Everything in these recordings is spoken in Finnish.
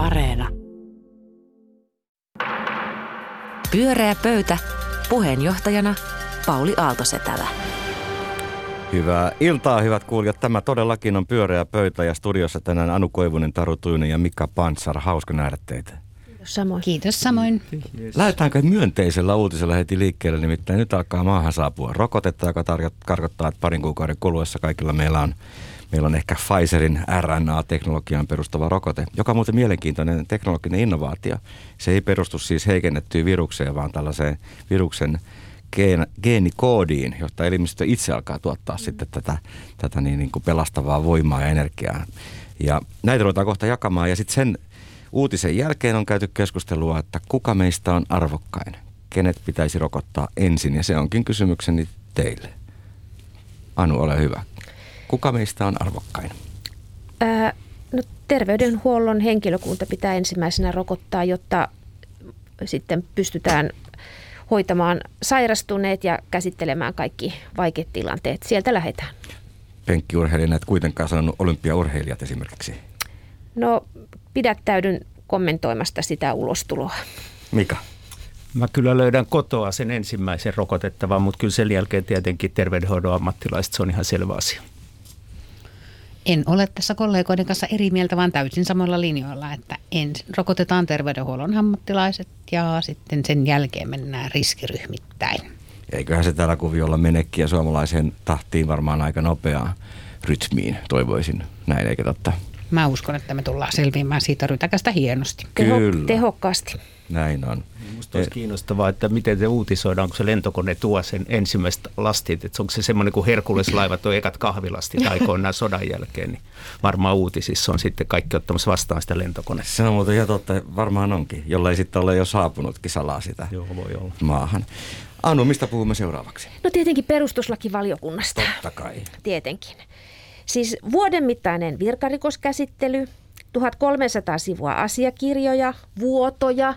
Areena. Pyöreä pöytä. Puheenjohtajana Pauli Aaltosetälä. Hyvää iltaa, hyvät kuulijat. Tämä todellakin on pyöreä pöytä ja studiossa tänään Anu Koivunen, Taru Tuinen ja Mika Pantsar. Hauska nähdä teitä. Samoin. Kiitos samoin. Lähdetäänkö myönteisellä uutisella heti liikkeelle? Nimittäin nyt alkaa maahan saapua rokotetta, joka tarkoittaa, että parin kuukauden kuluessa kaikilla meillä on Meillä on ehkä Pfizerin RNA-teknologiaan perustuva rokote, joka on muuten mielenkiintoinen teknologinen innovaatio. Se ei perustu siis heikennettyyn virukseen, vaan tällaiseen viruksen geen, geenikoodiin, jotta elimistö itse alkaa tuottaa mm. sitten tätä, tätä niin, niin kuin pelastavaa voimaa ja energiaa. Ja näitä ruvetaan kohta jakamaan ja sitten sen uutisen jälkeen on käyty keskustelua, että kuka meistä on arvokkain, kenet pitäisi rokottaa ensin ja se onkin kysymykseni teille. Anu, ole hyvä. Kuka meistä on arvokkain? Ää, no, terveydenhuollon henkilökunta pitää ensimmäisenä rokottaa, jotta sitten pystytään hoitamaan sairastuneet ja käsittelemään kaikki vaikeat tilanteet. Sieltä lähdetään. Penkkiurheilijat et kuitenkaan sanonut olympiaurheilijat esimerkiksi. No pidättäydyn kommentoimasta sitä ulostuloa. Mika? Mä kyllä löydän kotoa sen ensimmäisen rokotettavan, mutta kyllä sen jälkeen tietenkin terveydenhoidon ammattilaiset, se on ihan selvä asia. En ole tässä kollegoiden kanssa eri mieltä, vaan täysin samalla linjoilla, että ensin rokotetaan terveydenhuollon ammattilaiset ja sitten sen jälkeen mennään riskiryhmittäin. Eiköhän se tällä kuviolla menekkiä suomalaiseen tahtiin varmaan aika nopeaan rytmiin, toivoisin. Näin, eikä totta? Mä uskon, että me tullaan selviämään siitä rytäkästä hienosti. Teho, Kyllä. Tehokkaasti. Näin on. Minusta olisi kiinnostavaa, että miten se uutisoidaan, kun se lentokone tuo sen ensimmäistä lastit, että onko se semmoinen kuin Herkuleslaivat on ekat kahvilastit aikoinaan sodan jälkeen, niin varmaan uutisissa on sitten kaikki ottamassa vastaan sitä lentokonetta. Se on muuten ihan totta, varmaan onkin, jollei sitten ole jo saapunutkin salaa sitä Joo, voi olla. maahan. Anu, mistä puhumme seuraavaksi? No tietenkin perustuslakivaliokunnasta. Totta kai. Tietenkin. Siis vuoden mittainen virkarikoskäsittely, 1300 sivua asiakirjoja, vuotoja,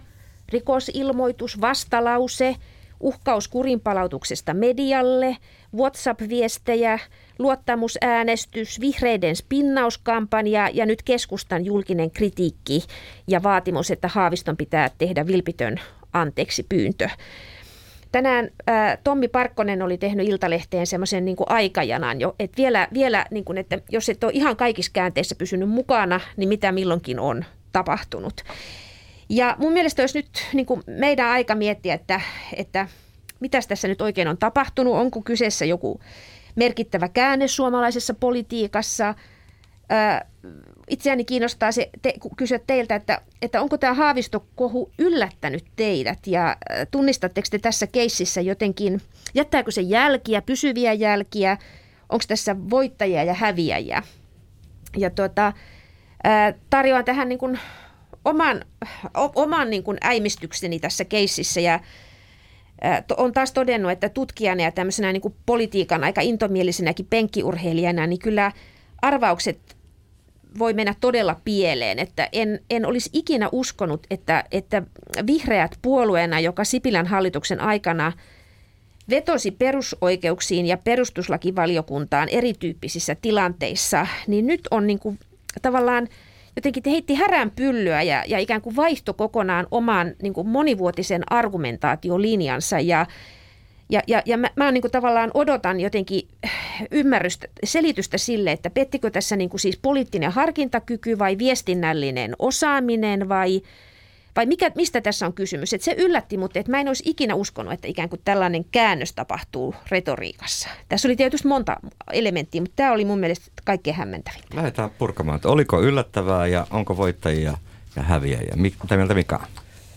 rikosilmoitus, vastalause, uhkaus kurinpalautuksesta medialle, WhatsApp-viestejä, luottamusäänestys, vihreiden spinnauskampanja ja nyt keskustan julkinen kritiikki ja vaatimus, että Haaviston pitää tehdä vilpitön anteeksi pyyntö. Tänään ää, Tommi Parkkonen oli tehnyt Iltalehteen semmoisen niin aikajanan jo, että vielä, vielä niin kuin, että jos et ole ihan kaikissa käänteissä pysynyt mukana, niin mitä milloinkin on tapahtunut. Ja mun mielestä olisi nyt niin kuin meidän aika miettiä, että, että mitä tässä nyt oikein on tapahtunut, onko kyseessä joku merkittävä käänne suomalaisessa politiikassa – itseäni kiinnostaa se te, kysyä teiltä, että, että onko tämä haavistokohu yllättänyt teidät? Ja tunnistatteko te tässä keississä jotenkin, jättääkö se jälkiä, pysyviä jälkiä, onko tässä voittajia ja häviäjiä? Ja tuota, tarjoan tähän niin kuin oman, oman niin kuin äimistykseni tässä keississä ja on taas todennut, että tutkijana ja tämmöisenä niin kuin politiikan aika intomielisenäkin penkkiurheilijana, niin kyllä arvaukset voi mennä todella pieleen, että en, en olisi ikinä uskonut, että, että vihreät puolueena, joka Sipilän hallituksen aikana vetosi perusoikeuksiin ja perustuslakivaliokuntaan erityyppisissä tilanteissa, niin nyt on niin kuin, tavallaan jotenkin heitti härän pyllyä ja, ja ikään kuin vaihto kokonaan oman niin kuin monivuotisen argumentaatiolinjansa. Ja ja, ja, ja mä, mä niin tavallaan odotan jotenkin ymmärrystä, selitystä sille, että pettikö tässä niin kuin siis poliittinen harkintakyky vai viestinnällinen osaaminen vai, vai mikä, mistä tässä on kysymys. Että se yllätti mutta että mä en olisi ikinä uskonut, että ikään kuin tällainen käännös tapahtuu retoriikassa. Tässä oli tietysti monta elementtiä, mutta tämä oli mun mielestä kaikkein hämmentävin. Lähdetään purkamaan, että oliko yllättävää ja onko voittajia ja häviäjiä. Mitä mieltä Mika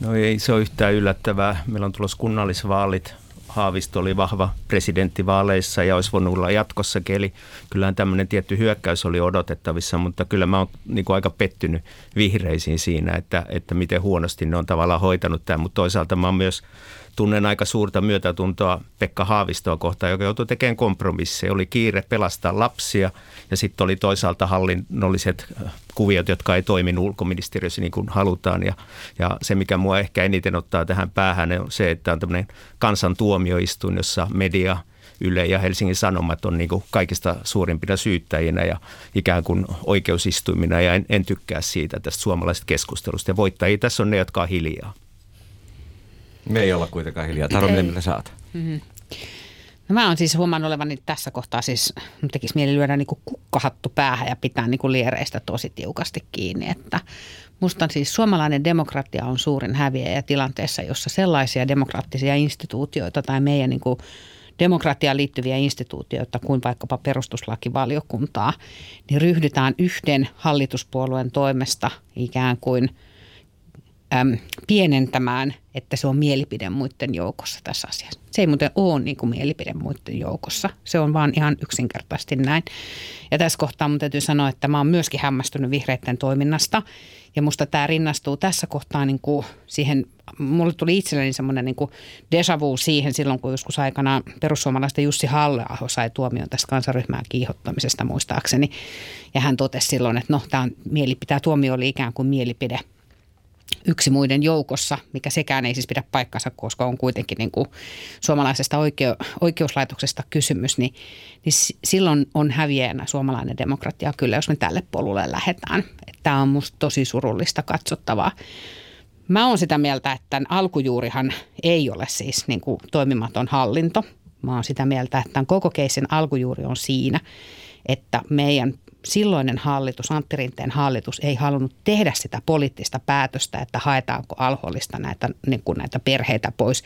No ei se ole yhtään yllättävää. Meillä on tulossa kunnallisvaalit Haavisto oli vahva presidenttivaaleissa ja olisi voinut olla jatkossakin. Eli kyllähän tämmöinen tietty hyökkäys oli odotettavissa, mutta kyllä mä oon niin aika pettynyt vihreisiin siinä, että, että miten huonosti ne on tavallaan hoitanut tämän. Mutta toisaalta mä oon myös tunnen aika suurta myötätuntoa Pekka Haavistoa kohtaan, joka joutui tekemään kompromisseja. Oli kiire pelastaa lapsia ja sitten oli toisaalta hallinnolliset äh, kuviot, jotka ei toiminut ulkoministeriössä niin kuin halutaan. Ja, ja se, mikä mua ehkä eniten ottaa tähän päähän, on se, että on tämmöinen kansantuomioistuin, jossa media Yle ja Helsingin Sanomat on niin kaikista suurimpina syyttäjinä ja ikään kuin oikeusistuimina ja en, en tykkää siitä tästä suomalaisesta keskustelusta. Ja voittajia tässä on ne, jotka on hiljaa. Me ei olla kuitenkaan hiljaa. Taro, mitä saat? Mm-hmm. No mä oon siis huomannut olevani tässä kohtaa siis, tekisi mieli lyödä niin kuin kukkahattu päähän ja pitää niin kuin liereistä tosi tiukasti kiinni, että Musta siis suomalainen demokratia on suurin häviäjä tilanteessa, jossa sellaisia demokraattisia instituutioita tai meidän niin kuin demokratiaan liittyviä instituutioita kuin vaikkapa perustuslakivaliokuntaa, niin ryhdytään yhden hallituspuolueen toimesta ikään kuin – äm, pienentämään, että se on mielipide muiden joukossa tässä asiassa. Se ei muuten ole niin kuin mielipide muiden joukossa. Se on vaan ihan yksinkertaisesti näin. Ja tässä kohtaa mun täytyy sanoa, että mä oon myöskin hämmästynyt vihreiden toiminnasta. Ja musta tämä rinnastuu tässä kohtaa niin kuin siihen, mulle tuli itselleni semmoinen niin deja vu siihen silloin, kun joskus aikana perussuomalaisten Jussi halle sai tuomion tästä kansaryhmää kiihottamisesta muistaakseni. Ja hän totesi silloin, että no tämä, tämä tuomio oli ikään kuin mielipide – yksi muiden joukossa, mikä sekään ei siis pidä paikkansa, koska on kuitenkin niin kuin suomalaisesta oikeu, oikeuslaitoksesta kysymys, niin, niin silloin on häviäjänä suomalainen demokratia kyllä, jos me tälle polulle lähdetään. Tämä on musta tosi surullista katsottavaa. Mä oon sitä mieltä, että tämän alkujuurihan ei ole siis niin kuin toimimaton hallinto. Mä oon sitä mieltä, että tämän koko keisin alkujuuri on siinä, että meidän silloinen hallitus, Antti Rinteen hallitus, ei halunnut tehdä sitä poliittista päätöstä, että haetaanko alhollista näitä, niin kuin näitä perheitä pois,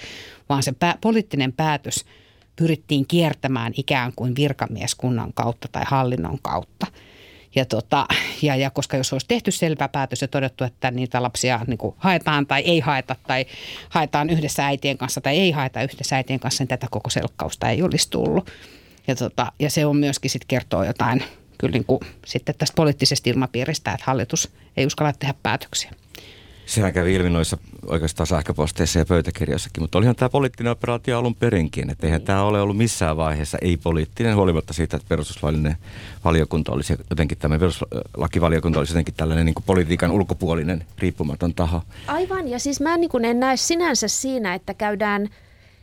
vaan se poliittinen päätös pyrittiin kiertämään ikään kuin virkamieskunnan kautta tai hallinnon kautta. Ja, tota, ja, ja koska jos olisi tehty selvä päätös ja todettu, että niitä lapsia niin kuin haetaan tai ei haeta tai haetaan yhdessä äitien kanssa tai ei haeta yhdessä äitien kanssa, niin tätä koko selkkausta ei olisi tullut. Ja, tota, ja se on myöskin sitten kertoo jotain kyllä niin kuin sitten tästä poliittisesta ilmapiiristä, että hallitus ei uskalla tehdä päätöksiä. Sehän kävi ilmi noissa oikeastaan sähköposteissa ja pöytäkirjoissakin, mutta olihan tämä poliittinen operaatio alun perinkin, että eihän tämä ole ollut missään vaiheessa ei-poliittinen, huolimatta siitä, että perustuslaillinen valiokunta olisi jotenkin, tämä perustuslakivaliokunta olisi jotenkin tällainen niin kuin politiikan ulkopuolinen riippumaton taho. Aivan, ja siis mä niin en näe sinänsä siinä, että käydään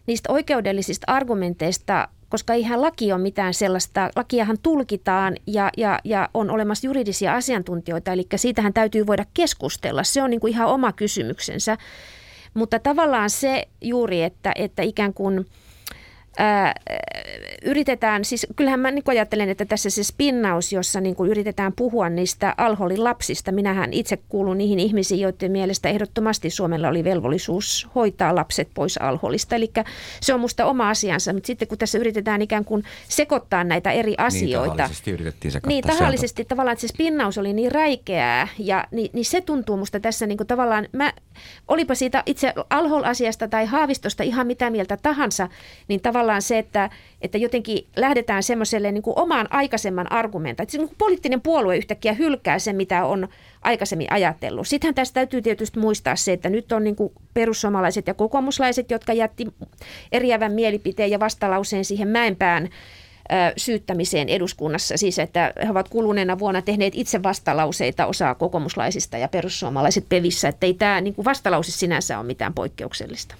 niistä oikeudellisista argumenteista koska eihän laki ole mitään sellaista, lakiahan tulkitaan ja, ja, ja on olemassa juridisia asiantuntijoita, eli siitähän täytyy voida keskustella. Se on niin kuin ihan oma kysymyksensä. Mutta tavallaan se juuri, että, että ikään kuin – ää, yritetään, siis kyllähän mä niin ajattelen, että tässä se spinnaus, jossa niin yritetään puhua niistä alholin lapsista. Minähän itse kuulun niihin ihmisiin, joiden mielestä ehdottomasti Suomella oli velvollisuus hoitaa lapset pois alholista. Eli se on musta oma asiansa, mutta sitten kun tässä yritetään ikään kuin sekoittaa näitä eri niin, asioita. Niin, tahallisesti yritettiin sekoittaa. Niin, tahallisesti sieltä. tavallaan, että se spinnaus oli niin räikeää ja niin, niin se tuntuu musta tässä niin kuin tavallaan, mä, olipa siitä itse alhol-asiasta tai haavistosta ihan mitä mieltä tahansa, niin tavallaan tavallaan se, että, että jotenkin lähdetään semmoiselle niin omaan aikaisemman argumentaan. Että niin poliittinen puolue yhtäkkiä hylkää sen, mitä on aikaisemmin ajatellut. Sittenhän tästä täytyy tietysti muistaa se, että nyt on niin perussuomalaiset ja kokoomuslaiset, jotka jätti eriävän mielipiteen ja vastalauseen siihen Mäenpään syyttämiseen eduskunnassa. Siis, että he ovat kuluneena vuonna tehneet itse vastalauseita osaa kokoomuslaisista ja perussuomalaiset pevissä. Että ei tämä niin vastalause sinänsä ole mitään poikkeuksellista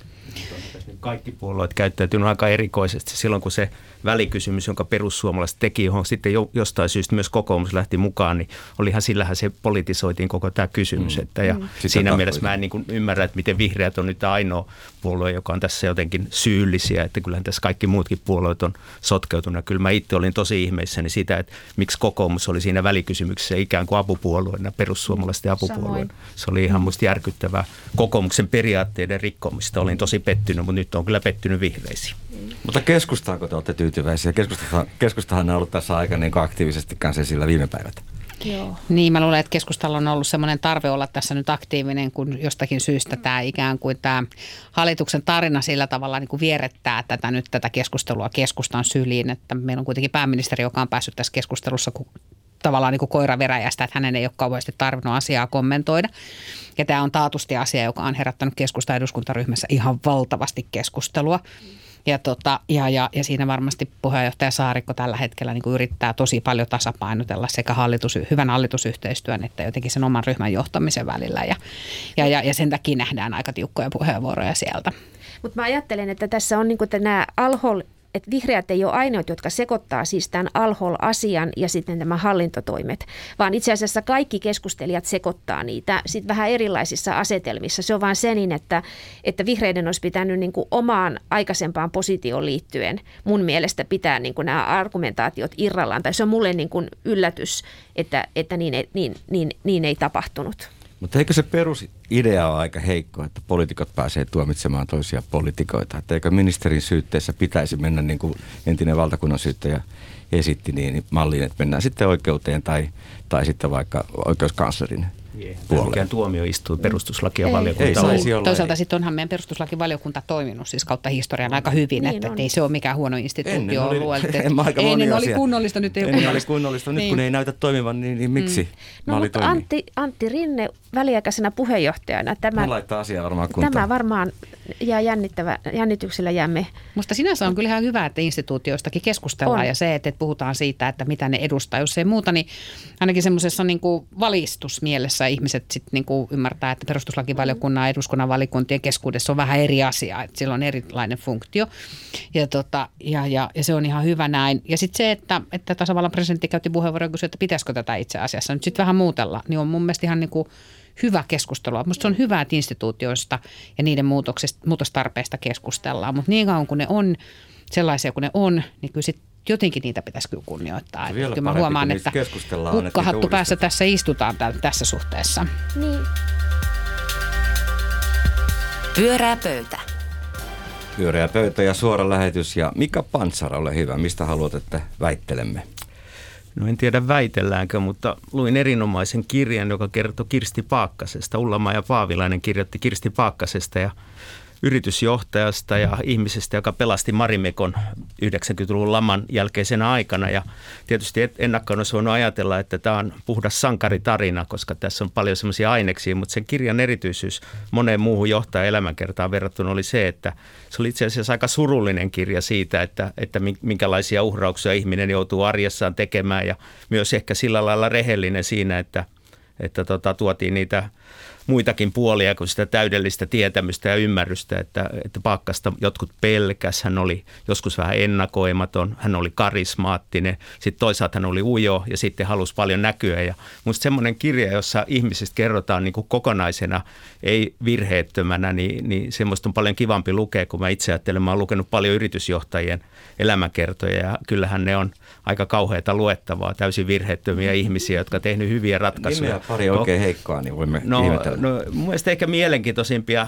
kaikki puolueet käyttäytynyt aika erikoisesti silloin, kun se välikysymys, jonka perussuomalaiset teki, johon sitten jo, jostain syystä myös kokoomus lähti mukaan, niin olihan sillähän se politisoitiin koko tämä kysymys. Mm. Että, ja mm. siinä mielessä mä en niin kuin ymmärrä, että miten vihreät on nyt ainoa puolue, joka on tässä jotenkin syyllisiä, että kyllähän tässä kaikki muutkin puolueet on sotkeutunut. Kyllä mä itse olin tosi ihmeissäni sitä, että miksi kokoomus oli siinä välikysymyksessä ikään kuin apupuolueena, perussuomalaisten apupuolueena. Samoin. Se oli ihan musta järkyttävää kokoomuksen periaatteiden rikkomista. Olin tosi pettynyt, mutta nyt on kyllä pettynyt vihreisiin. Mutta keskustaako te olette tyytyväisiä? Keskustahan, keskustahan on ollut tässä aika niin aktiivisesti kanssa esillä viime päivät. Joo. Niin, mä luulen, että keskustalla on ollut sellainen tarve olla tässä nyt aktiivinen, kun jostakin syystä tämä ikään kuin tämä hallituksen tarina sillä tavalla niin kuin vierettää tätä nyt tätä keskustelua keskustan syliin, että meillä on kuitenkin pääministeri, joka on päässyt tässä keskustelussa tavallaan niin kuin koira veräjästä, että hänen ei ole kauheasti tarvinnut asiaa kommentoida. Ja tämä on taatusti asia, joka on herättänyt keskusta eduskuntaryhmässä ihan valtavasti keskustelua. Ja, tota, ja, ja, ja siinä varmasti puheenjohtaja Saarikko tällä hetkellä niin kuin yrittää tosi paljon tasapainotella sekä hallitus, hyvän hallitusyhteistyön että jotenkin sen oman ryhmän johtamisen välillä. Ja, ja, ja, ja sen takia nähdään aika tiukkoja puheenvuoroja sieltä. Mutta mä ajattelen, että tässä on niin nämä alhol että vihreät ei ole ainoat, jotka sekoittaa siis tämän alhol-asian ja sitten tämä hallintotoimet, vaan itse asiassa kaikki keskustelijat sekoittaa niitä sitten vähän erilaisissa asetelmissa. Se on vain se niin, että, että vihreiden olisi pitänyt niin kuin omaan aikaisempaan positioon liittyen mun mielestä pitää niin kuin nämä argumentaatiot irrallaan. Tai se on mulle niin kuin yllätys, että, että niin, niin, niin, niin ei tapahtunut. Mutta eikö se perusidea ole aika heikko, että poliitikot pääsee tuomitsemaan toisia poliitikoita? Että eikö ministerin syytteessä pitäisi mennä niin kuin entinen valtakunnan syyttäjä esitti niin malliin, että mennään sitten oikeuteen tai, tai sitten vaikka oikeuskanslerin puolelle. Mikään tuomioistuin perustuslaki ja Ei valiokunta on. olla. Toisaalta sitten onhan meidän perustuslakivaliokunta toiminut siis kautta historian aika hyvin, Niin että on. et ei se ole mikään huono instituutio Ennen oli, ollut. että- en mä aika moni Ennen oli asia. kunnollista, nyt ei ole Ennen oli kunnollista. nyt Niin. kun ei näytä toimivan, niin, niin miksi mm. No malli mutta? Antti, Antti Rinne väliaikaisena puheenjohtajana, tämä, Hän laittaa asiaa varmaan kuntoon. tämä varmaan jää jännittävä, jännityksellä jäämme Musta sinänsä on kyllä ihan hyvä, että instituutioistakin keskustellaan On. ja se, että, että puhutaan siitä, että mitä ne edustaa. Jos ei muuta, niin ainakin semmoisessa niin kuin valistusmielessä ihmiset sitten niin kuin ymmärtää, että perustuslakivaliokunnan ja eduskunnan valikuntien keskuudessa on vähän eri asia, että sillä on erilainen funktio ja, tota, ja, ja, ja se on ihan hyvä näin. Ja sitten se, että, että tasavallan presidentti käytti puheenvuoron ja kysyi, että pitäisikö tätä itse asiassa nyt sitten vähän muutella, niin on mun mielestä ihan niin kuin hyvä keskustelua. Minusta se on hyvä, että instituutioista ja niiden muutostarpeista keskustellaan, mutta niin kauan kuin ne on sellaisia kuin ne on, niin kyllä sit jotenkin niitä pitäisi kyllä kunnioittaa. Vielä kyllä mä parempi, huomaan, kun että hukkahattu päässä tässä istutaan täl- tässä suhteessa. niin Pyörää pöytä. Pyöreä pöytä ja suora lähetys. Ja Mika Pantsara, ole hyvä. Mistä haluat, että väittelemme? No en tiedä väitelläänkö, mutta luin erinomaisen kirjan, joka kertoi Kirsti Paakkasesta. Ullama ja Paavilainen kirjoitti Kirsti Paakkasesta ja yritysjohtajasta ja ihmisestä, joka pelasti Marimekon 90-luvun laman jälkeisenä aikana. Ja tietysti et- ennakkoon olisi voinut ajatella, että tämä on puhdas sankaritarina, koska tässä on paljon semmoisia aineksia, mutta sen kirjan erityisyys moneen muuhun johtajan elämänkertaan verrattuna oli se, että se oli itse asiassa aika surullinen kirja siitä, että, että min- minkälaisia uhrauksia ihminen joutuu arjessaan tekemään ja myös ehkä sillä lailla rehellinen siinä, että, että tota, tuotiin niitä muitakin puolia kuin sitä täydellistä tietämystä ja ymmärrystä, että, että Paakkasta jotkut pelkäs, hän oli joskus vähän ennakoimaton, hän oli karismaattinen, sitten toisaalta hän oli ujo ja sitten halusi paljon näkyä. Ja musta semmoinen kirja, jossa ihmisistä kerrotaan niin kuin kokonaisena, ei virheettömänä, niin, niin semmoista on paljon kivampi lukea, kun mä itse ajattelen, mä oon lukenut paljon yritysjohtajien elämänkertoja ja kyllähän ne on aika kauheita luettavaa, täysin virheettömiä ihmisiä, jotka tehnyt hyviä ratkaisuja. Nimeä pari oikein heikkoa, niin voimme No. No mun mielestä ehkä mielenkiintoisimpia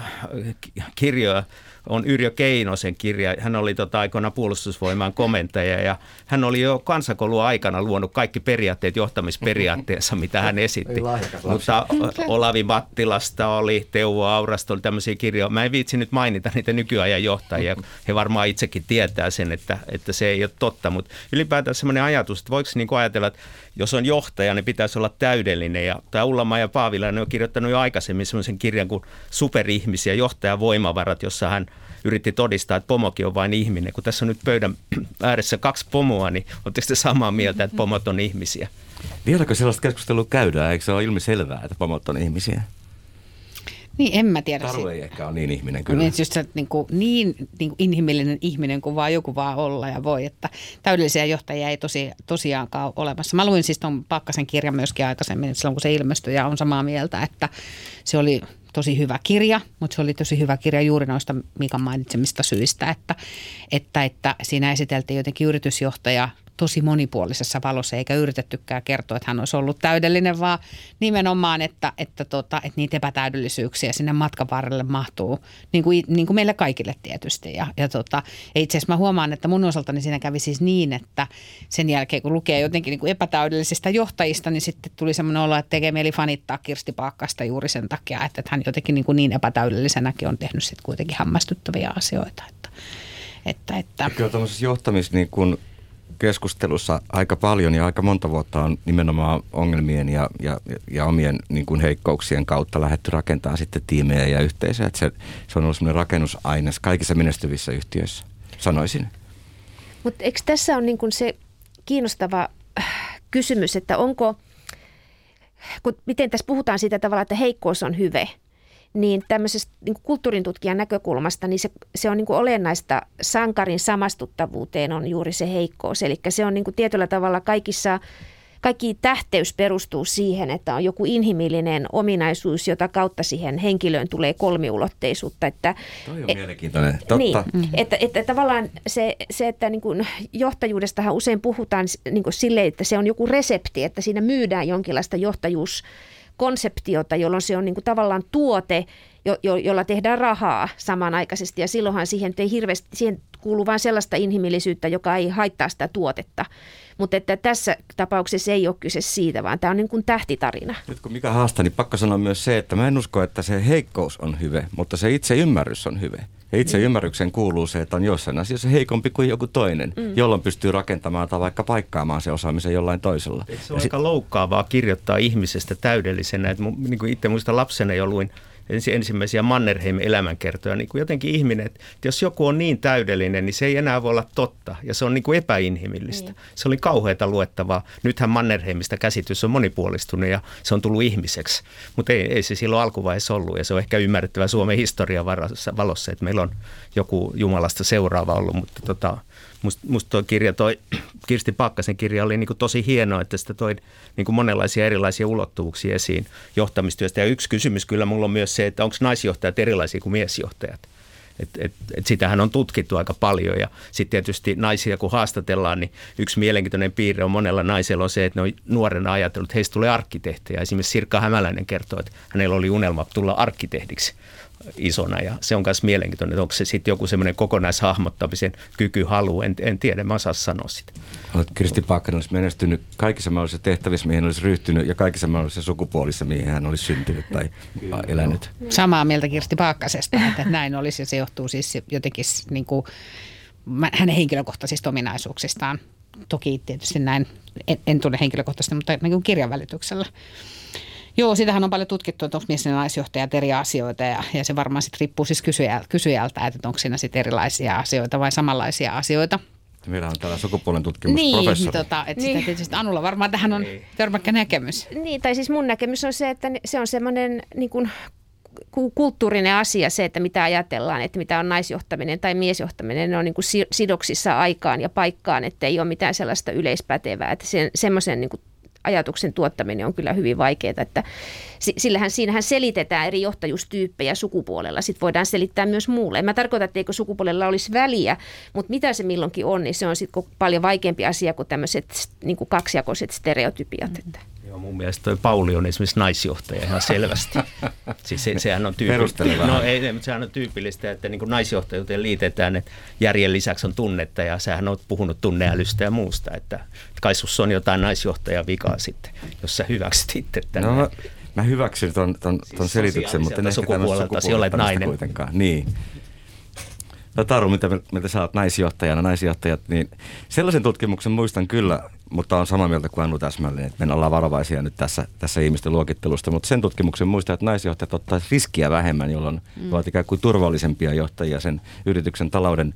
ki- kirjoja on Yrjö Keinosen kirja. Hän oli tota aikoina puolustusvoiman komentaja ja hän oli jo kansakoulun aikana luonut kaikki periaatteet johtamisperiaatteensa, mitä hän esitti. Mutta Olavi Mattilasta oli, Teuvo Aurasta oli tämmöisiä kirjoja. Mä en viitsi nyt mainita niitä nykyajan johtajia. He varmaan itsekin tietää sen, että, että se ei ole totta. Mutta ylipäätään semmoinen ajatus, että voiko niin ajatella, että jos on johtaja, niin pitäisi olla täydellinen. Ja tämä Ullama ja Paavilainen on kirjoittanut jo aikaisemmin semmoisen kirjan kuin Superihmisiä, johtajan voimavarat, jossa hän yritti todistaa, että pomokin on vain ihminen. Kun tässä on nyt pöydän ääressä kaksi pomoa, niin oletteko te samaa mieltä, että pomot on ihmisiä? Vieläkö sellaista keskustelua käydään? Eikö se ole ilmiselvää, että pomot on ihmisiä? Niin, en mä tiedä. Taru ei ehkä ole niin ihminen Kyllä. Niin, just se, että niin, kuin, niin, niin kuin inhimillinen ihminen kuin vaan joku vaan olla ja voi, että täydellisiä johtajia ei tosi, tosiaankaan ole olemassa. Mä luin siis tuon Pakkasen kirjan myöskin aikaisemmin, että silloin kun se ilmestyi ja on samaa mieltä, että se oli tosi hyvä kirja, mutta se oli tosi hyvä kirja juuri noista Mikan mainitsemista syistä, että, että, että siinä esiteltiin jotenkin yritysjohtaja tosi monipuolisessa valossa, eikä yritettykään kertoa, että hän olisi ollut täydellinen, vaan nimenomaan, että, että, tota, että niitä epätäydellisyyksiä sinne matkan varrelle mahtuu, niin kuin, niin kuin meille kaikille tietysti. Ja, ja, tota, ja itse asiassa mä huomaan, että mun osaltani siinä kävi siis niin, että sen jälkeen kun lukee jotenkin niin kuin epätäydellisistä johtajista, niin sitten tuli semmoinen olo, että tekee mieli fanittaa Kirsti Paakkasta juuri sen takia, että, että hän jotenkin niin, kuin niin epätäydellisenäkin on tehnyt sitten kuitenkin hämmästyttäviä asioita. Että, että, että. Kyllä tämmöisessä johtamis niin kuin keskustelussa aika paljon ja aika monta vuotta on nimenomaan ongelmien ja, ja, ja omien niin kuin heikkouksien kautta lähdetty rakentamaan sitten tiimejä ja yhteisöjä. Että se, se on ollut semmoinen rakennusaines kaikissa menestyvissä yhtiöissä, sanoisin. Mutta eikö tässä ole niin se kiinnostava äh, kysymys, että onko, kun miten tässä puhutaan siitä tavalla, että heikkous on hyve, niin tämmöisestä niin kuin kulttuurin tutkijan näkökulmasta niin se, se on niin kuin olennaista sankarin samastuttavuuteen on juuri se heikkous. Eli se on niin kuin tietyllä tavalla kaikissa kaikki tähteys perustuu siihen, että on joku inhimillinen ominaisuus, jota kautta siihen henkilöön tulee kolmiulotteisuutta. Että, Toi on et, mielenkiintoinen, totta. Niin, mm-hmm. että, että tavallaan se, se että niin kuin johtajuudestahan usein puhutaan niin kuin sille, että se on joku resepti, että siinä myydään jonkinlaista johtajuus konseptiota, jolloin se on niin kuin tavallaan tuote, jo, jo, jolla tehdään rahaa samanaikaisesti. Ja silloinhan siihen ei hirveästi, siihen kuuluu vain sellaista inhimillisyyttä, joka ei haittaa sitä tuotetta. Mutta että tässä tapauksessa ei ole kyse siitä, vaan tämä on niin kuin tähtitarina. Nyt kun mikä haastaa, niin pakko sanoa myös se, että mä en usko, että se heikkous on hyvä, mutta se itse ymmärrys on hyvä. Ja itse mm. ymmärryksen kuuluu se, että on jossain asiassa heikompi kuin joku toinen, mm. jolloin pystyy rakentamaan tai vaikka paikkaamaan se osaamisen jollain toisella. Eikö se ole aika sit... loukkaavaa kirjoittaa ihmisestä täydellisenä? Että niin kuin itse muista lapsena jo luin ensimmäisiä Mannerheimin elämänkertoja, niin kuin jotenkin ihminen, että jos joku on niin täydellinen, niin se ei enää voi olla totta ja se on niin kuin epäinhimillistä. Niin. Se oli kauheata luettavaa. Nythän Mannerheimista käsitys on monipuolistunut ja se on tullut ihmiseksi, mutta ei, ei se silloin alkuvaiheessa ollut ja se on ehkä ymmärrettävä Suomen historian valossa, että meillä on joku Jumalasta seuraava ollut, mutta tota, Musta must tuo kirja, toi Kirsti Pakkasen kirja oli niin kuin tosi hieno, että sitä toi niin kuin monenlaisia erilaisia ulottuvuuksia esiin johtamistyöstä. Ja yksi kysymys kyllä mulla on myös se, että onko naisjohtajat erilaisia kuin miesjohtajat. Et, et, et sitähän on tutkittu aika paljon ja sitten tietysti naisia kun haastatellaan, niin yksi mielenkiintoinen piirre on monella naisella on se, että ne on nuorena ajatellut, että heistä tulee arkkitehtejä. Esimerkiksi Sirkka Hämäläinen kertoo, että hänellä oli unelma tulla arkkitehdiksi isona ja se on myös mielenkiintoinen, että onko se sitten joku semmoinen kokonaishahmottamisen kyky, halu, en, en tiedä, mä osaan sanoa sitä. Olet Kristi Paakkanen olisi menestynyt kaikissa mahdollisissa tehtävissä, mihin olisi ryhtynyt ja kaikissa mahdollisissa sukupuolissa, mihin hän olisi syntynyt tai Kyllä. elänyt. Samaa mieltä Kirsti Paakkasesta, että näin olisi ja se johtuu siis jotenkin niin kuin, hänen henkilökohtaisista ominaisuuksistaan. Toki tietysti näin, en, en tunne henkilökohtaisesti, mutta niin kuin kirjan välityksellä. Joo, sitähän on paljon tutkittu, että onko mies ja naisjohtajat eri asioita ja, ja se varmaan sitten riippuu siis kysyjältä, kysyjältä, että onko siinä sitten erilaisia asioita vai samanlaisia asioita. Meillä on täällä sukupuolen tutkimusprofessori. Niin, tota, että niin. sitä tietysti Anulla varmaan tähän on niin. törmäkkä näkemys. Niin, tai siis mun näkemys on se, että se on semmoinen niin kuin kulttuurinen asia se, että mitä ajatellaan, että mitä on naisjohtaminen tai miesjohtaminen, ne on niin kuin sidoksissa aikaan ja paikkaan, että ei ole mitään sellaista yleispätevää, että sen, semmoisen niin kuin ajatuksen tuottaminen on kyllä hyvin vaikeaa, että sillähän siinähän selitetään eri johtajuustyyppejä sukupuolella. Sitten voidaan selittää myös muulle. Mä tarkoitan, että eikö sukupuolella olisi väliä, mutta mitä se milloinkin on, niin se on sitten paljon vaikeampi asia kuin tämmöiset niin kuin kaksijakoiset stereotypiat. Että. Mun mielestä toi Pauli on esimerkiksi naisjohtaja ihan selvästi. siis se, sehän on tyypillistä. No ei, mutta sehän on tyypillistä, että niin kuin naisjohtajuuteen liitetään, että järjen lisäksi on tunnetta ja sähän on puhunut tunneälystä ja muusta, että kai on jotain naisjohtajan vikaa sitten, jos sä hyväksyt itse tänne. No, mä hyväksyn ton, ton, ton siis selityksen, mutta en ehkä sukupuolelta olet nainen. kuitenkaan. Niin. No Taru, mitä, mitä sä oot naisjohtajana, naisjohtajat, niin sellaisen tutkimuksen muistan kyllä, mutta on samaa mieltä kuin Anu täsmälleen, että me ollaan varovaisia nyt tässä, tässä ihmisten luokittelusta, mutta sen tutkimuksen muistan, että naisjohtajat ottaa riskiä vähemmän, jolloin mm. ovat ikään kuin turvallisempia johtajia sen yrityksen talouden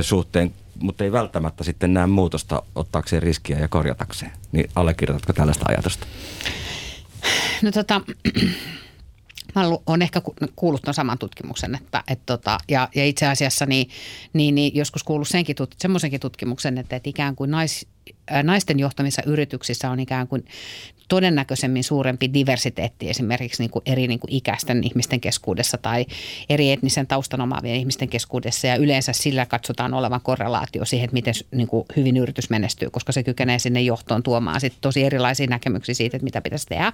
suhteen, mutta ei välttämättä sitten näe muutosta ottaakseen riskiä ja korjatakseen. Niin allekirjoitatko tällaista ajatusta? No tota, mä olen ehkä kuullut tuon saman tutkimuksen, että, et tota, ja, ja itse asiassa niin, niin, niin joskus kuullut senkin, semmoisenkin tutkimuksen, että, että ikään kuin nais, naisten johtamissa yrityksissä on ikään kuin todennäköisemmin suurempi diversiteetti esimerkiksi niin kuin eri niin kuin ikäisten ihmisten keskuudessa tai eri etnisen taustan omaavien ihmisten keskuudessa. Ja yleensä sillä katsotaan olevan korrelaatio siihen, että miten niin kuin hyvin yritys menestyy, koska se kykenee sinne johtoon tuomaan sit tosi erilaisia näkemyksiä siitä, että mitä pitäisi tehdä.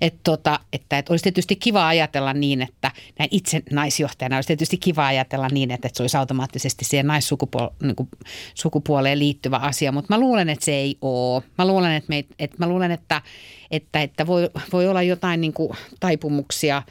Et tota, että, että olisi tietysti kiva ajatella niin, että näin itse naisjohtajana olisi tietysti kiva ajatella niin, että, että se olisi automaattisesti siihen naissukupuoleen niin liittyvä asia, mutta mä luulen, että se ei ole. Mä luulen, että, me, että, mä luulen, että että, että, voi, voi olla jotain niin kuin taipumuksia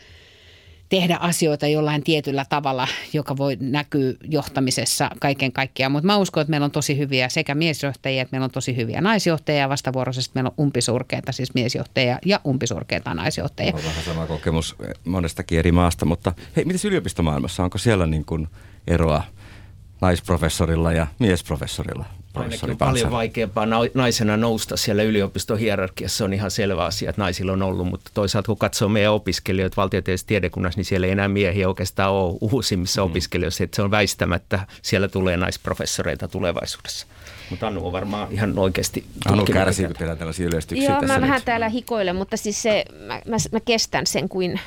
tehdä asioita jollain tietyllä tavalla, joka voi näkyä johtamisessa kaiken kaikkiaan. Mutta mä uskon, että meillä on tosi hyviä sekä miesjohtajia, että meillä on tosi hyviä naisjohtajia vastavuoroisesti meillä on umpisurkeita, siis miesjohtajia ja umpisurkeita naisjohtajia. On vähän sama kokemus monestakin eri maasta, mutta hei, miten yliopistomaailmassa, onko siellä niin kuin eroa naisprofessorilla ja miesprofessorilla? Professori Ainakin paljon vaikeampaa naisena nousta siellä yliopiston hierarkiassa on ihan selvä asia, että naisilla on ollut, mutta toisaalta kun katsoo meidän opiskelijoita valtiotieteellisessä tiedekunnassa, niin siellä ei enää miehiä oikeastaan ole uusimmissa mm. opiskelijoissa, että se on väistämättä, siellä tulee naisprofessoreita tulevaisuudessa. Mutta Anu on varmaan ihan oikeasti Anu kärsii, kun tehdään tällaisia yleistyksiä Joo, tässä mä nyt. vähän täällä hikoilen, mutta siis se, mä, mä, mä kestän sen kuin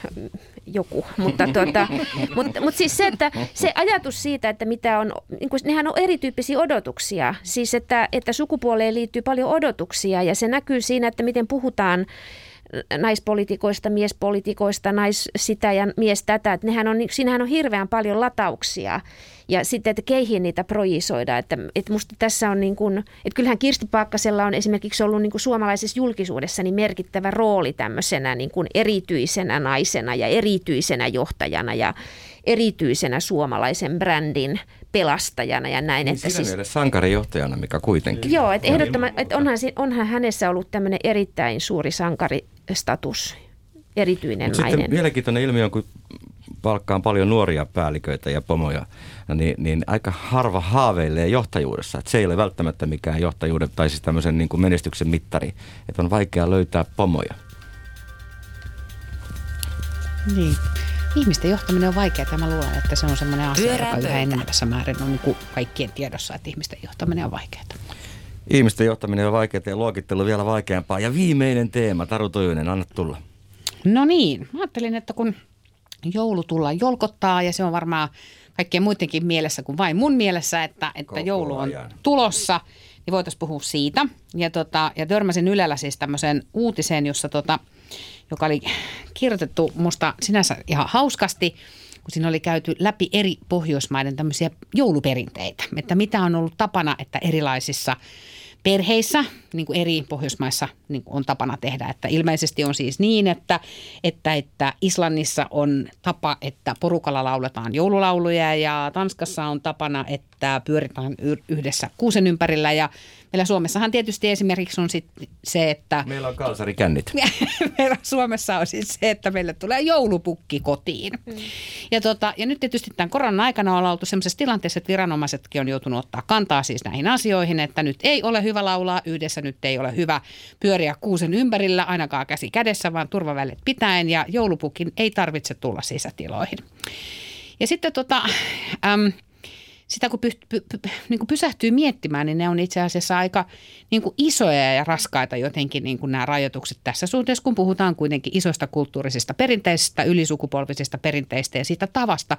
joku. Mutta, tuota, mutta, mutta siis se, että se ajatus siitä, että mitä on, niin kuin, nehän on erityyppisiä odotuksia. Siis että, että sukupuoleen liittyy paljon odotuksia ja se näkyy siinä, että miten puhutaan naispolitikoista, miespolitikoista, nais sitä ja mies tätä. Että nehän on, siinähän on hirveän paljon latauksia ja sitten, että keihin niitä projisoida. Että, että musta tässä on niin kuin, että kyllähän Kirsti Paakkasella on esimerkiksi ollut niin kuin suomalaisessa julkisuudessa niin merkittävä rooli tämmöisenä niin kuin erityisenä naisena ja erityisenä johtajana ja erityisenä suomalaisen brändin pelastajana ja näin. Niin että siinä siis, siis... sankarijohtajana, mikä kuitenkin. Joo, että ehdottomasti, että onhan, onhan hänessä ollut tämmöinen erittäin suuri sankaristatus, erityinen Mut nainen. sitten mielenkiintoinen ilmiö on, kun palkkaan paljon nuoria päälliköitä ja pomoja, niin, niin aika harva haaveilee johtajuudessa. Että se ei ole välttämättä mikään johtajuuden tai siis tämmöisen niin kuin menestyksen mittari, että on vaikea löytää pomoja. Niin. Ihmisten johtaminen on vaikeaa. Mä luulen, että se on semmoinen asia, Pyörää joka yhä enenevässä määrin on niin kuin kaikkien tiedossa, että ihmisten johtaminen on vaikeaa. Ihmisten johtaminen on vaikeaa ja luokittelu vielä vaikeampaa. Ja viimeinen teema, Taru Toivonen, anna tulla. No niin, mä ajattelin, että kun joulu tullaan jolkottaa ja se on varmaan kaikkien muidenkin mielessä kuin vain mun mielessä, että, että Koko joulu on ajan. tulossa, niin voitaisiin puhua siitä. Ja, tota, ja törmäsin Ylellä siis tämmöiseen uutiseen, jossa tota, joka oli kirjoitettu musta sinänsä ihan hauskasti, kun siinä oli käyty läpi eri Pohjoismaiden tämmöisiä jouluperinteitä, että mitä on ollut tapana, että erilaisissa perheissä, niin kuin eri Pohjoismaissa niin kuin on tapana tehdä. Että ilmeisesti on siis niin, että, että, että Islannissa on tapa, että porukalla lauletaan joululauluja ja Tanskassa on tapana, että pyöritään y- yhdessä kuusen ympärillä ja meillä Suomessahan tietysti esimerkiksi on sit se, että Meillä on kalsarikännit. meillä Suomessa on siis se, että meille tulee joulupukki kotiin. Mm. Ja, tota, ja nyt tietysti tämän koronan aikana ollaan oltu sellaisessa tilanteessa, että viranomaisetkin on joutunut ottaa kantaa siis näihin asioihin, että nyt ei ole hyvä laulaa yhdessä, nyt ei ole hyvä pyöriä kuusen ympärillä, ainakaan käsi kädessä, vaan turvavälit pitäen ja joulupukin ei tarvitse tulla sisätiloihin. Ja sitten tota, äm, sitä kun, py, py, py, niin kuin pysähtyy miettimään, niin ne on itse asiassa aika niin kuin isoja ja raskaita jotenkin niin kuin nämä rajoitukset tässä suhteessa, kun puhutaan kuitenkin isoista kulttuurisista perinteisistä, ylisukupolvisista perinteistä ja siitä tavasta,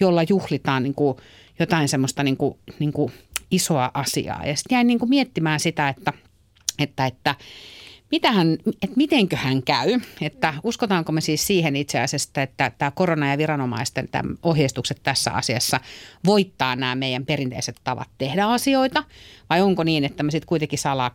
jolla juhlitaan niin kuin jotain semmoista niin kuin, niin kuin isoa asiaa. Ja sitten jäin niin kuin miettimään sitä, että, että, että Mitähän, että mitenköhän käy, että uskotaanko me siis siihen itse asiassa, että tämä korona ja viranomaisten ohjeistukset tässä asiassa voittaa nämä meidän perinteiset tavat tehdä asioita, vai onko niin, että me sitten kuitenkin salaa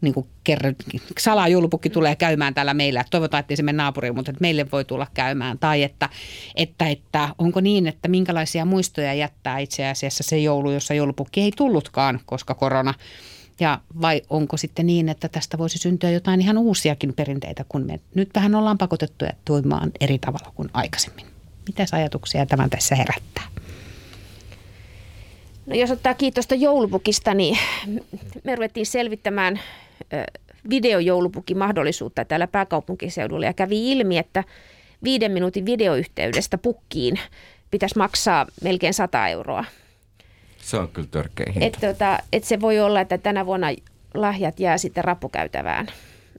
niin kuin kerr- salaa joulupukki tulee käymään täällä meillä. Että toivotaan, että se mene naapuriin, mutta että meille voi tulla käymään. Tai että, että, että onko niin, että minkälaisia muistoja jättää itse asiassa se joulu, jossa joulupukki ei tullutkaan, koska korona. Ja vai onko sitten niin, että tästä voisi syntyä jotain ihan uusiakin perinteitä, kun me nyt vähän ollaan pakotettuja toimimaan eri tavalla kuin aikaisemmin. Mitä ajatuksia tämä tässä herättää? No jos ottaa kiitosta joulupukista, niin me ruvettiin selvittämään videojoulupukin mahdollisuutta täällä pääkaupunkiseudulla ja kävi ilmi, että viiden minuutin videoyhteydestä pukkiin pitäisi maksaa melkein 100 euroa. Se on kyllä törkeä hinta. Että tota, et se voi olla, että tänä vuonna lahjat jää sitten rappukäytävään.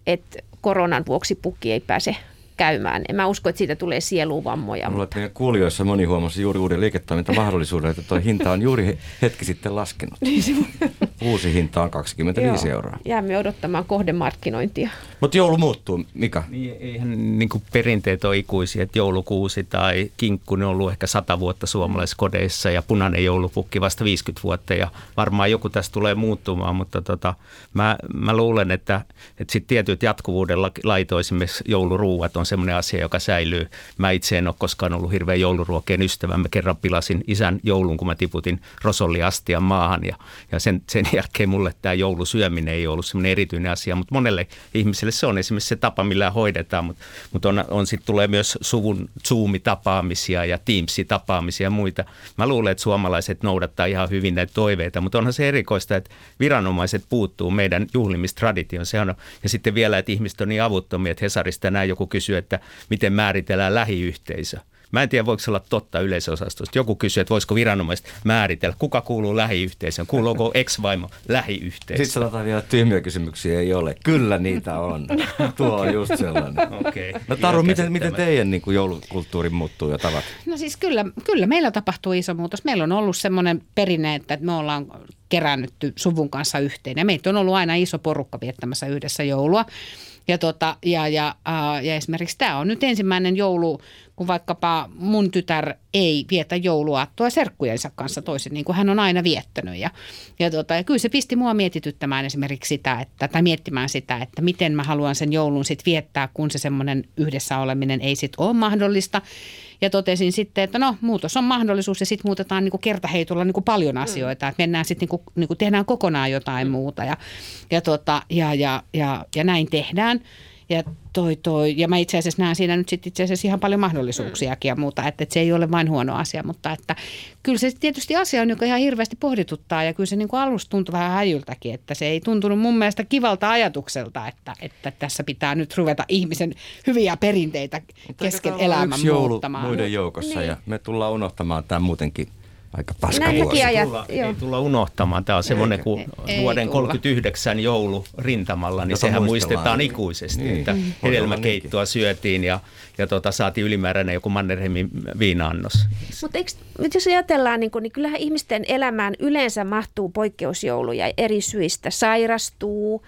Että koronan vuoksi pukki ei pääse käymään. En mä usko, että siitä tulee sieluvammoja. Mulla että meidän kuulijoissa moni huomasi juuri uuden liiketoimintamahdollisuuden, että tuo hinta on juuri hetki sitten laskenut. Uusi hinta on 25 Joo, euroa. Jäämme odottamaan kohdemarkkinointia. Mutta joulu muuttuu, Mika. Niin, eihän niin kuin perinteet ole ikuisia, että joulukuusi tai kinkku ne on ollut ehkä sata vuotta suomalaisissa kodeissa ja punainen joulupukki vasta 50 vuotta ja varmaan joku tästä tulee muuttumaan, mutta tota, mä, mä luulen, että, että sitten tietyt jatkuvuuden la- laito, esimerkiksi jouluruuat on semmoinen asia, joka säilyy. Mä itse en ole koskaan ollut hirveän jouluruokien ystävä. Mä kerran pilasin isän joulun, kun mä tiputin rosolliastian maahan ja, ja sen, sen jälkeen mulle tämä joulusyöminen ei ollut semmoinen erityinen asia, mutta monelle ihmiselle se on esimerkiksi se tapa, millä hoidetaan, mutta, mutta on, on sitten tulee myös suvun Zoom-tapaamisia ja Teams-tapaamisia ja muita. Mä luulen, että suomalaiset noudattaa ihan hyvin näitä toiveita, mutta onhan se erikoista, että viranomaiset puuttuu meidän juhlimistraditioon. Se on, ja sitten vielä, että ihmiset on niin avuttomia, että Hesarista tänään joku kysyy, että miten määritellään lähiyhteisö. Mä en tiedä, voiko se olla totta yleisosastosta. Joku kysyy, että voisiko viranomaiset määritellä, kuka kuuluu lähiyhteisöön, kuuluuko ex-vaimo lähiyhteisöön. Sitten sanotaan vielä, että tyhmiä kysymyksiä ei ole. Kyllä niitä on. Tuo on just sellainen. Okay. No Taru, miten, miten teidän niin kuin joulukulttuuri muuttuu ja tavat? No siis kyllä, kyllä meillä tapahtuu iso muutos. Meillä on ollut semmoinen perinne, että me ollaan kerännytty suvun kanssa yhteen. Ja meitä on ollut aina iso porukka viettämässä yhdessä joulua. Ja, tota, ja, ja, äh, ja esimerkiksi tämä on nyt ensimmäinen joulu, kun vaikkapa mun tytär ei vietä jouluaattoa serkkujensa kanssa toisin, niin kuin hän on aina viettänyt. Ja, ja, tota, ja kyllä se pisti mua mietityttämään esimerkiksi sitä, että, tai miettimään sitä, että miten mä haluan sen joulun sitten viettää, kun se semmoinen yhdessä oleminen ei sitten ole mahdollista. Ja totesin sitten, että no muutos on mahdollisuus ja sitten muutetaan niin kuin kertaheitolla niin kuin paljon asioita. Että mennään sitten niin kuin, niin kuin tehdään kokonaan jotain muuta ja, ja, tota, ja, ja, ja, ja näin tehdään. Ja, toi, toi, ja mä itse asiassa näen siinä nyt sitten itse asiassa ihan paljon mahdollisuuksiakin ja muuta, että, että se ei ole vain huono asia, mutta että kyllä se tietysti asia on, joka ihan hirveästi pohdituttaa ja kyllä se niin kuin alusta tuntui vähän häjyltäkin, että se ei tuntunut mun mielestä kivalta ajatukselta, että, että tässä pitää nyt ruveta ihmisen hyviä perinteitä kesken elämän yksi joulu muuttamaan. muiden joukossa Niin. ja me tullaan unohtamaan tämä muutenkin aika paska Näin vuosi. Ei ajat- tulla, joo. ei tulla unohtamaan. Tämä on semmoinen kuin Ei vuoden tulla. 39 joulu rintamalla, niin Jota sehän muistetaan ikuisesti, Niin. että Mm. hedelmäkeittoa syötiin ja, ja tota, saatiin ylimääräinen joku Mannerheimin viinaannos. Mutta jos ajatellaan, niin, kun, niin kyllähän ihmisten elämään yleensä mahtuu poikkeusjouluja eri syistä. Sairastuu,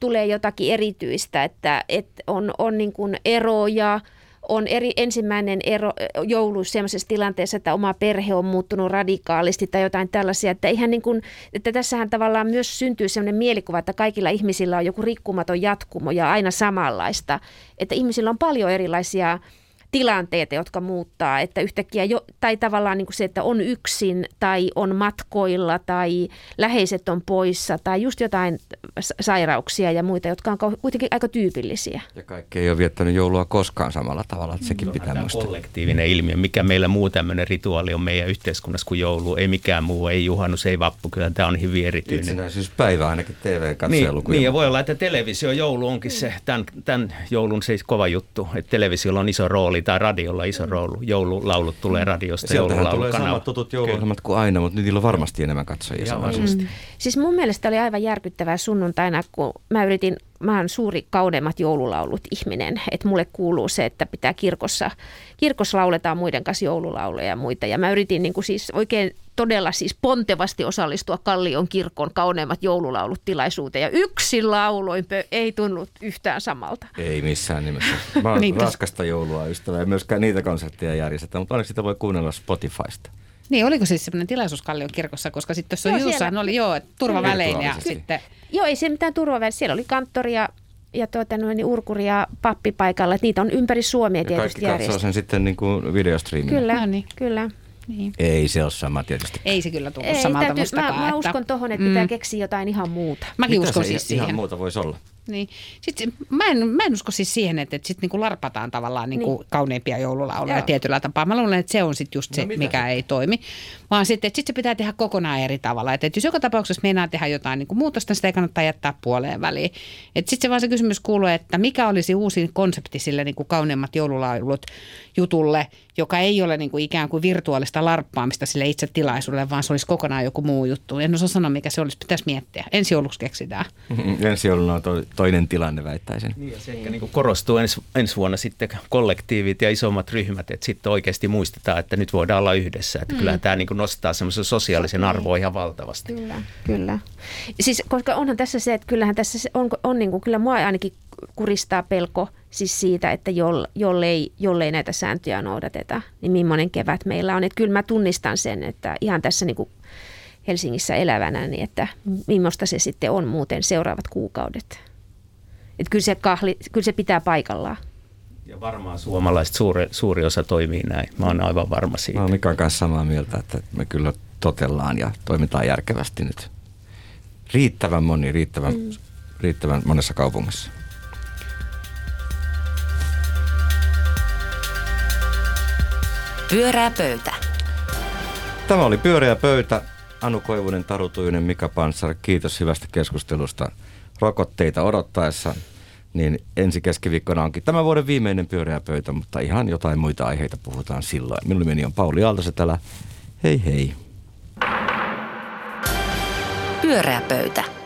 tulee jotakin erityistä, että, että on, on niin kuin eroja, on eri, ensimmäinen ero, joulu sellaisessa tilanteessa, että oma perhe on muuttunut radikaalisti tai jotain tällaisia. Että, ihan niin kuin, että tässähän tavallaan myös syntyy sellainen mielikuva, että kaikilla ihmisillä on joku rikkumaton jatkumo ja aina samanlaista. Että ihmisillä on paljon erilaisia tilanteita, jotka muuttaa, että yhtäkkiä jo, tai tavallaan niin kuin se, että on yksin tai on matkoilla tai läheiset on poissa tai just jotain sa- sairauksia ja muita, jotka on kuitenkin aika tyypillisiä. Ja kaikki ei ole viettänyt joulua koskaan samalla tavalla, että sekin pitää Tämä muistaa. kollektiivinen ilmiö, mikä meillä muu tämmöinen rituaali on meidän yhteiskunnassa kuin joulu, ei mikään muu, ei juhannus, ei vappu, kyllä tämä on hyvin erityinen. Itsenäisyyspäivä ainakin Niin, TV-katselukuja. niin, ja voi olla, että televisiojoulu onkin se, tämän, tämän joulun se kova juttu, että televisiolla on iso rooli tai radiolla iso rooli. Joululaulut tulee radiosta, Sieltähän tulee joululaulukanava. samat tutut jouluohjelmat kuin aina, mutta niillä on varmasti enemmän katsojia. Varmasti. Siis mun mielestä oli aivan järkyttävää sunnuntaina, kun mä yritin, mä oon suuri kauneimmat joululaulut ihminen, että mulle kuuluu se, että pitää kirkossa, kirkossa lauletaan muiden kanssa joululauluja ja muita. Ja mä yritin niin kuin siis oikein todella siis pontevasti osallistua Kallion kirkon kauneimmat joululaulut tilaisuuteen. Ja yksin lauloin, pö- ei tunnut yhtään samalta. Ei missään nimessä. Mä oon Niin, raskasta joulua ystävä. Ei myöskään niitä konsertteja järjestetään, mutta onneksi sitä voi kuunnella Spotifysta. Niin, oliko siis semmoinen tilaisuus Kallion kirkossa, koska sitten tuossa Joo, Jussahan siellä- oli joo, että turvavälein ja sitten... Joo, ei se mitään turvaväliä. Siellä oli kanttori ja, ja tuota, noin, niin urkuri ja pappi paikalla. Että niitä on ympäri Suomea Ja tietysti kaikki katsoo järjestetty. sen sitten niin kuin videostriimina. Kyllä, No niin. kyllä. Niin. Ei se ole sama tietysti. Ei se kyllä tullut Ei, samalta täytyy, mustakaan. mä, mä että- uskon tuohon, että pitää keksiä jotain ihan muuta. Mäkin Mitä uskon se siis ihan siihen. muuta voisi olla? Niin. Sitten, mä, en, mä en usko siis siihen, että, että sitten niinku larpataan tavallaan niinku Niin. kauneimpia joululauluja Joo. tietyllä tapaa. Mä luulen, että se on sitten just se, No mitä mikä se? ei toimi. Vaan sitten, että sit se pitää tehdä kokonaan eri tavalla. Että, että jos joka tapauksessa meinaa tehdä jotain niinku muutosta, sitä ei kannattaa jättää puoleen väliin. Sitten se vaan se kysymys kuuluu, että mikä olisi uusi konsepti sille niinku kauneimmat joululaulut jutulle, joka ei ole niinku ikään kuin virtuaalista larppaamista sille itse tilaisuudelle, vaan se olisi kokonaan joku muu juttu. En osaa sanoa, mikä se olisi. Pitäisi miettiä. Ensi jouluksi keksitään. Ensi jouluna on to, toinen tilanne, väittäisin. Niin, ja se ehkä niin korostuu ensi, ensi vuonna sitten kollektiivit ja isommat ryhmät, että sitten oikeasti muistetaan, että nyt voidaan olla yhdessä. Että mm. kyllähän tämä niin nostaa semmoisen sosiaalisen arvoa ihan valtavasti. Kyllä, kyllä. Siis, koska onhan tässä se, että kyllähän tässä se on, on niin kuin, kyllä mua ainakin kuristaa pelko siis siitä, että joll, jollei, jollei näitä sääntöjä noudateta, niin millainen kevät meillä on. Että kyllä mä tunnistan sen, että ihan tässä niin kuin Helsingissä elävänä, niin että millaista se sitten on muuten seuraavat kuukaudet. Että kyllä se, kahli, kyllä se pitää paikallaan. Ja varmaan suomalaiset suuri, suuri osa toimii näin. Mä oon aivan varma siitä. Mä oon Mikan kanssa samaa mieltä, että me kyllä totellaan ja toimitaan järkevästi nyt riittävän moni, riittävän, mm. riittävän monessa kaupungissa. Pyörää pöytä. Tämä oli Pyöreä pöytä. Anu Koivunen, Taru Tujunen, Mika Panssar, kiitos hyvästä keskustelusta. Rokotteita odottaessa, niin ensi keskiviikkona onkin tämän vuoden viimeinen pyöreä pöytä, mutta ihan jotain muita aiheita puhutaan silloin. Minun nimeni on Pauli Aaltosetälä. Hei hei. Pyöreä pöytä.